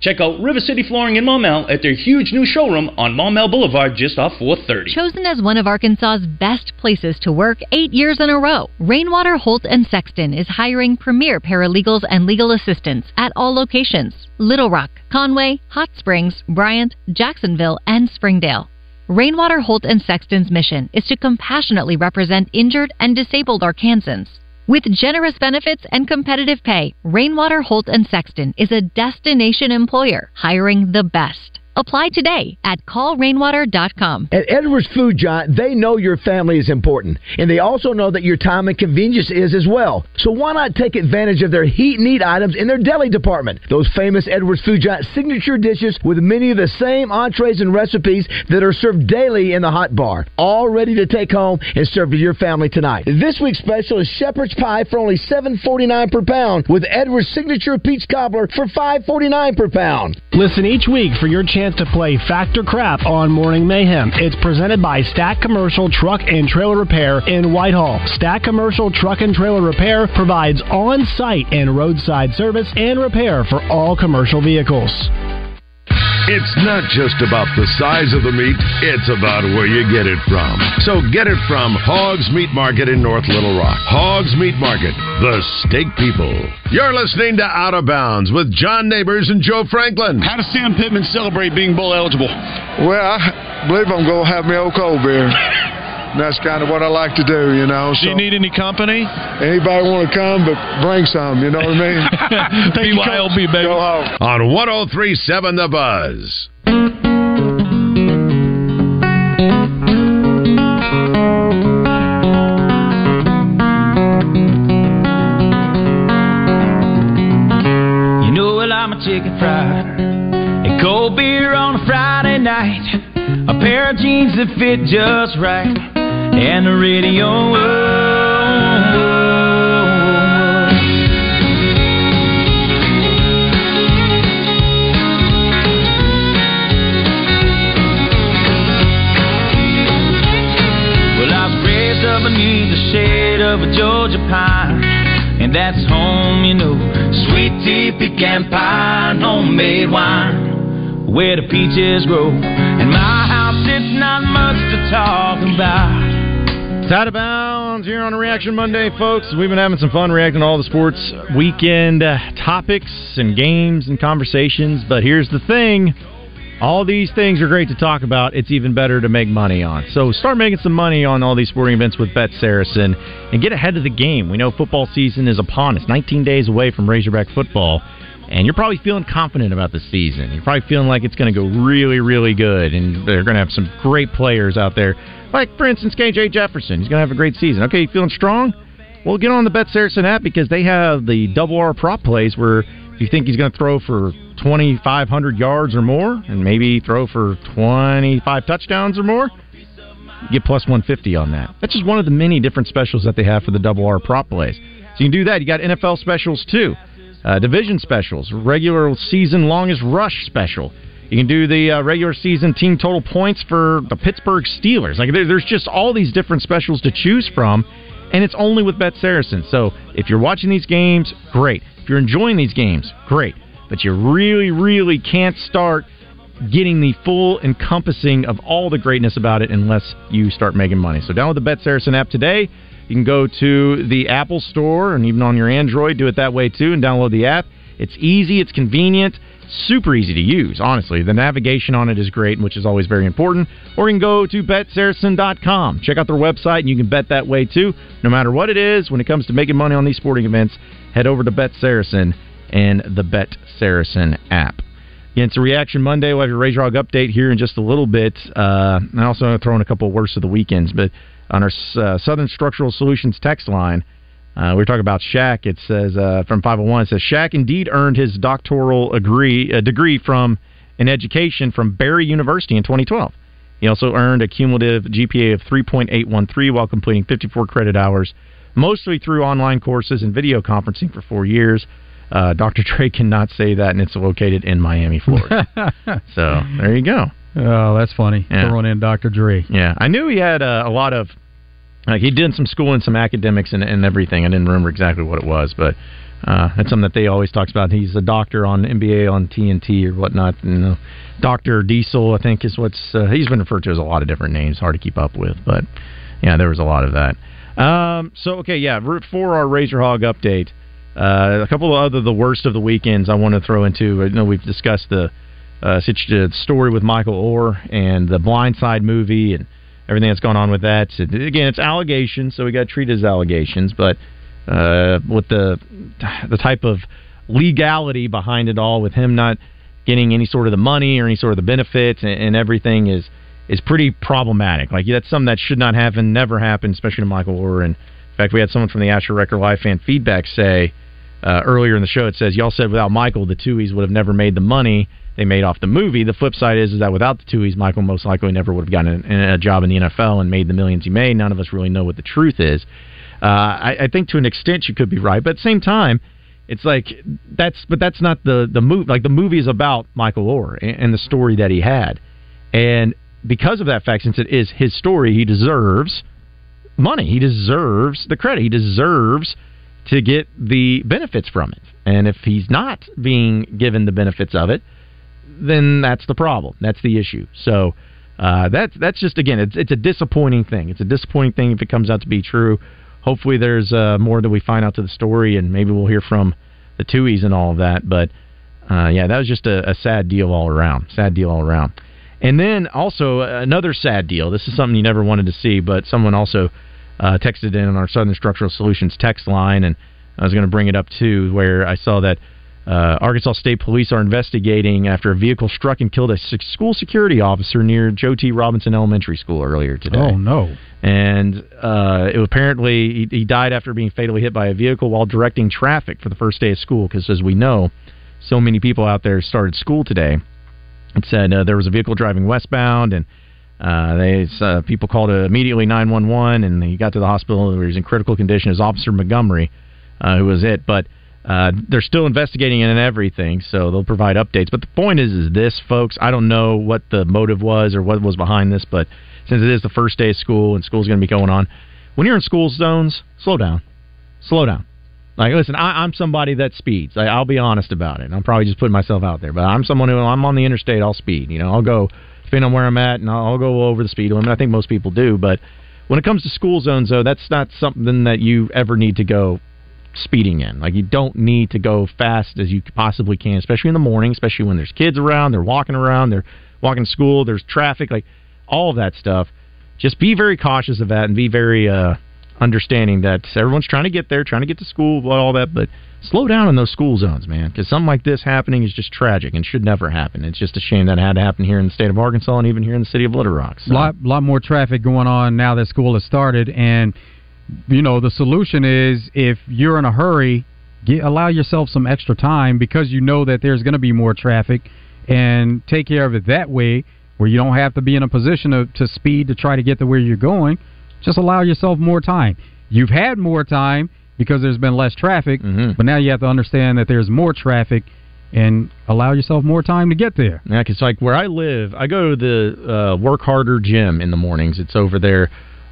Check out River City Flooring in Maumelle at their huge new showroom on Maumelle Boulevard just off 430. Chosen as one of Arkansas's best places to work eight years in a row, Rainwater Holt and Sexton is hiring premier paralegals and legal assistants at all locations Little Rock, Conway, Hot Springs, Bryant, Jacksonville, and Springdale. Rainwater Holt and Sexton's mission is to compassionately represent injured and disabled Arkansans. With generous benefits and competitive pay, Rainwater Holt and Sexton is a destination employer hiring the best. Apply today at callrainwater.com. At Edwards Food Giant, they know your family is important, and they also know that your time and convenience is as well. So why not take advantage of their heat and eat items in their deli department? Those famous Edwards Food Giant signature dishes with many of the same entrees and recipes that are served daily in the hot bar, all ready to take home and serve to your family tonight. This week's special is shepherd's pie for only $7.49 per pound, with Edwards signature peach cobbler for $5.49 per pound. Listen each week for your chance to play Fact or Crap on Morning Mayhem. It's presented by Stack Commercial Truck and Trailer Repair in Whitehall. Stack Commercial Truck and Trailer Repair provides on site and roadside service and repair for all commercial vehicles. It's not just about the size of the meat, it's about where you get it from. So get it from Hogs Meat Market in North Little Rock. Hogs Meat Market, the steak people. You're listening to Out of Bounds with John Neighbors and Joe Franklin. How does Sam Pittman celebrate being bowl eligible? Well, I believe I'm going to have my old cold beer. [laughs] And that's kind of what I like to do, you know. Do you need any company? Anybody want to come, but bring some, you know what I mean? [laughs] BYOB, baby. Go home. On 1037 The Buzz. You know well I'm a chicken fried and cold beer on a Friday night, a pair of jeans that fit just right, and the radio. Well, I was raised up beneath the shade of a Georgia pine. and that's home, you know. Sweet tea, pecan pie, homemade wine, where the peaches grow. And my house, it's not much to talk about. It's out of bounds here on Reaction Monday, folks. We've been having some fun reacting to all the sports weekend uh, topics and games and conversations. But here's the thing all these things are great to talk about. It's even better to make money on. So start making some money on all these sporting events with Bet Saracen and get ahead of the game. We know football season is upon us, 19 days away from Razorback football. And you're probably feeling confident about the season. You're probably feeling like it's going to go really, really good, and they're going to have some great players out there. Like, for instance, KJ Jefferson. He's going to have a great season. Okay, you feeling strong? Well, get on the Bet Saracen app because they have the double R prop plays where if you think he's going to throw for 2,500 yards or more, and maybe throw for 25 touchdowns or more, get plus 150 on that. That's just one of the many different specials that they have for the double R prop plays. So you can do that. You got NFL specials too uh, division specials, regular season longest rush special. You can do the uh, regular season team total points for the Pittsburgh Steelers. Like there, there's just all these different specials to choose from, and it's only with Bet Saracen. So if you're watching these games, great. If you're enjoying these games, great. But you really, really can't start getting the full encompassing of all the greatness about it unless you start making money. So download the Bet Saracen app today. You can go to the Apple Store and even on your Android, do it that way too, and download the app. It's easy, it's convenient, super easy to use, honestly. The navigation on it is great, which is always very important. Or you can go to betsaracen.com. Check out their website, and you can bet that way too. No matter what it is, when it comes to making money on these sporting events, head over to Bet Saracen and the Bet Saracen app. Again, it's a Reaction Monday. We'll have your Hog update here in just a little bit. Uh, I also throw in a couple of worst of the weekends, but on our uh, Southern Structural Solutions text line. Uh, we are talking about Shaq. It says uh, from 501. It says Shaq indeed earned his doctoral agree, uh, degree from an education from Barry University in 2012. He also earned a cumulative GPA of 3.813 while completing 54 credit hours, mostly through online courses and video conferencing for four years. Uh, [laughs] Dr. Dre cannot say that, and it's located in Miami, Florida. [laughs] so there you go. Oh, that's funny. Yeah. Throwing in Dr. Dre. Yeah, I knew he had uh, a lot of. Like he did some school and some academics and, and everything. I didn't remember exactly what it was, but uh, that's something that they always talks about. He's a doctor on NBA on TNT or whatnot. And uh, Doctor Diesel, I think, is what's uh, he's been referred to as a lot of different names. Hard to keep up with, but yeah, there was a lot of that. Um, so okay, yeah, for our Razor Hog update, uh, a couple of other the worst of the weekends I want to throw into. I know we've discussed the uh, a story with Michael Oher and the Blind Side movie and everything that's going on with that. So, again, it's allegations, so we got to treat it as allegations. But uh, with the the type of legality behind it all, with him not getting any sort of the money or any sort of the benefits and, and everything is is pretty problematic. Like that's something that should not happen, never happen, especially to Michael Oher. And in fact, we had someone from the Asher Record Live fan feedback say uh, earlier in the show. It says y'all said without Michael, the Tuohys would have never made the money they made off the movie. The flip side is, is that without the Tuohys, Michael most likely never would have gotten a, a, job in the NFL and made the millions he made. None of us really know what the truth is. Uh, I, I think to an extent you could be right, but at the same time, it's like that's but that's not the the movie. Like the movie is about Michael Oher and, and the story that he had, and because of that fact, since it is his story, he deserves money. He deserves the credit. He deserves to get the benefits from it. And if he's not being given the benefits of it, then that's the problem. That's the issue. So uh, that's that's just again, it's it's a disappointing thing. It's a disappointing thing if it comes out to be true. Hopefully, there's uh, more that we find out to the story, and maybe we'll hear from the Tuohys and all of that. But uh, yeah, that was just a, a sad deal all around. Sad deal all around. And then also another sad deal. This is something you never wanted to see, but someone also uh, texted in on our Southern Structural Solutions text line, and I was going to bring it up too, where I saw that uh, Arkansas State Police are investigating after a vehicle struck and killed a school security officer near Joe T. Robinson Elementary School earlier today. Oh no! And uh, it apparently he, he died after being fatally hit by a vehicle while directing traffic for the first day of school. Because as we know, so many people out there started school today. It said uh, there was a vehicle driving westbound and. Uh, they uh, people called immediately 911, and he got to the hospital. He was in critical condition. As Officer Montgomery, uh, who was it, but uh, they're still investigating it and everything, so they'll provide updates. But the point is, is this, folks? I don't know what the motive was or what was behind this, but since it is the first day of school and school's going to be going on, when you're in school zones, slow down, slow down. Like, listen, I, I'm somebody that speeds. I, I'll be honest about it. I'm probably just putting myself out there, but I'm someone who I'm on the interstate. I'll speed. You know, I'll go depending on where I'm at, and I'll, I'll go over the speed limit. I think most people do, but when it comes to school zones, though, that's not something that you ever need to go speeding in. Like you don't need to go fast as you possibly can, especially in the morning, especially when there's kids around, they're walking around, they're walking to school, there's traffic, like all of that stuff. Just be very cautious of that and be very uh, understanding that everyone's trying to get there, trying to get to school, all that, but slow down in those school zones, man, because something like this happening is just tragic and should never happen. It's just a shame that it had to happen here in the state of Arkansas and even here in the city of Little Rock. A lot, lot more traffic going on now that school has started, and you know the solution is if you're in a hurry, get, allow yourself some extra time because you know that there's going to be more traffic, and take care of it that way, where you don't have to be in a position to, to speed to try to get to where you're going. Just allow yourself more time. You've had more time because there's been less traffic, but now you have to understand that there's more traffic and allow yourself more time to get there. Yeah, because like where I live, I go to the uh, Work Harder gym in the mornings. It's over there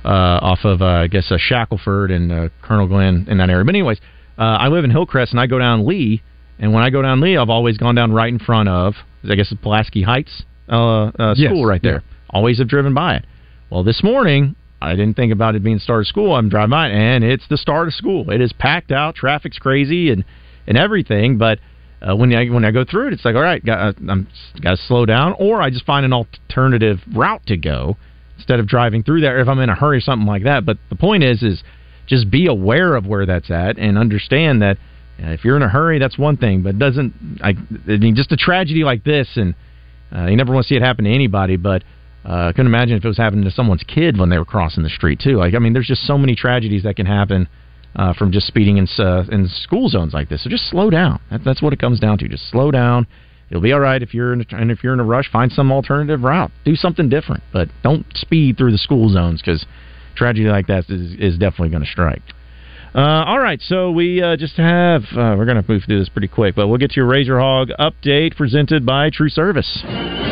off of uh, I guess uh, Shackelford and uh, Colonel Glenn in that area. But anyways, uh, I live in Hillcrest and I go down Lee, and when I go down Lee, I've always gone down right in front of I guess it's Pulaski Heights uh, uh, Yes, school right there. Always have driven by it. Well, this morning I didn't think about it being start of school. I'm driving by it, and it's the start of school. It is packed out, traffic's crazy, and and everything. But uh, when I when I go through it, it's like all right, got I'm got to slow down, or I just find an alternative route to go instead of driving through there if I'm in a hurry or something like that. But the point is, is just be aware of where that's at and understand that uh, if you're in a hurry, that's one thing, but doesn't I, I mean just a tragedy like this, and uh, you never want to see it happen to anybody, but. Uh, I couldn't imagine if it was happening to someone's kid when they were crossing the street too. Like, I mean, there's just so many tragedies that can happen uh, from just speeding in uh, in school zones like this. So just slow down. That, that's what it comes down to. Just slow down. It'll be all right if you're in a, and if you're in a rush, find some alternative route. Do something different, but don't speed through the school zones because tragedy like that is, is definitely going to strike. Uh, all right, so we uh, just have uh, we're going to move through this pretty quick, but we'll get to your Razor Hog update presented by True Service.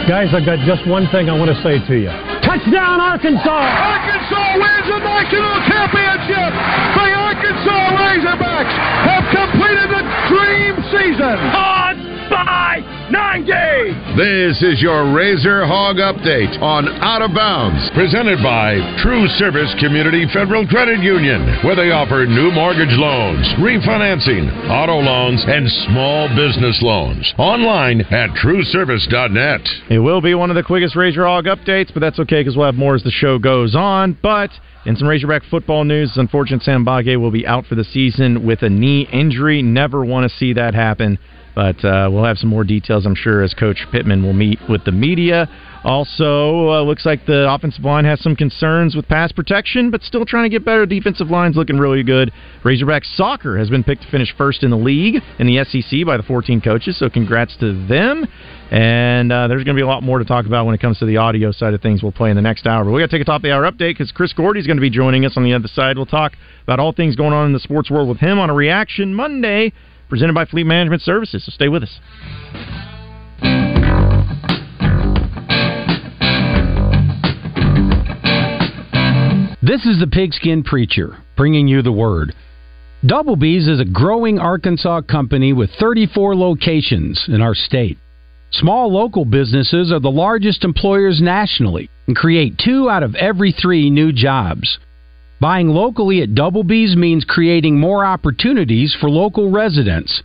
Guys, I've got just one thing I want to say to you. Touchdown, Arkansas! Arkansas wins the national championship! The Arkansas Razorbacks have completed the dream season! Odds by 90! This is your Razor Hog Update on Out of Bounds, presented by True Service Community Federal Credit Union, where they offer new mortgage loans, refinancing, auto loans, and small business loans. Online at trueservice.net. It will be one of the quickest Razor Hog updates, but that's okay because we'll have more as the show goes on. But in some Razorback football news, it's unfortunate Sam Mbake will be out for the season with a knee injury. Never want to see that happen. But uh, we'll have some more details, I'm sure, as Coach Pittman will meet with the media. Also, uh, looks like the offensive line has some concerns with pass protection, but still trying to get better. Defensive line's looking really good. Razorback soccer has been picked to finish first in the league in the SEC by the 14 coaches, so congrats to them. And uh, there's going to be a lot more to talk about when it comes to the audio side of things. We'll play in the next hour. But we got to take a top of the hour update because Chris Gordy's going to be joining us on the other side. We'll talk about all things going on in the sports world with him on a reaction Monday presented by Fleet Management Services. So stay with us. This is the Pigskin Preacher, bringing you the word. Double B's is a growing Arkansas company with 34 locations in our state. Small local businesses are the largest employers nationally and create two out of every three new jobs. Buying locally at Double B's means creating more opportunities for local residents.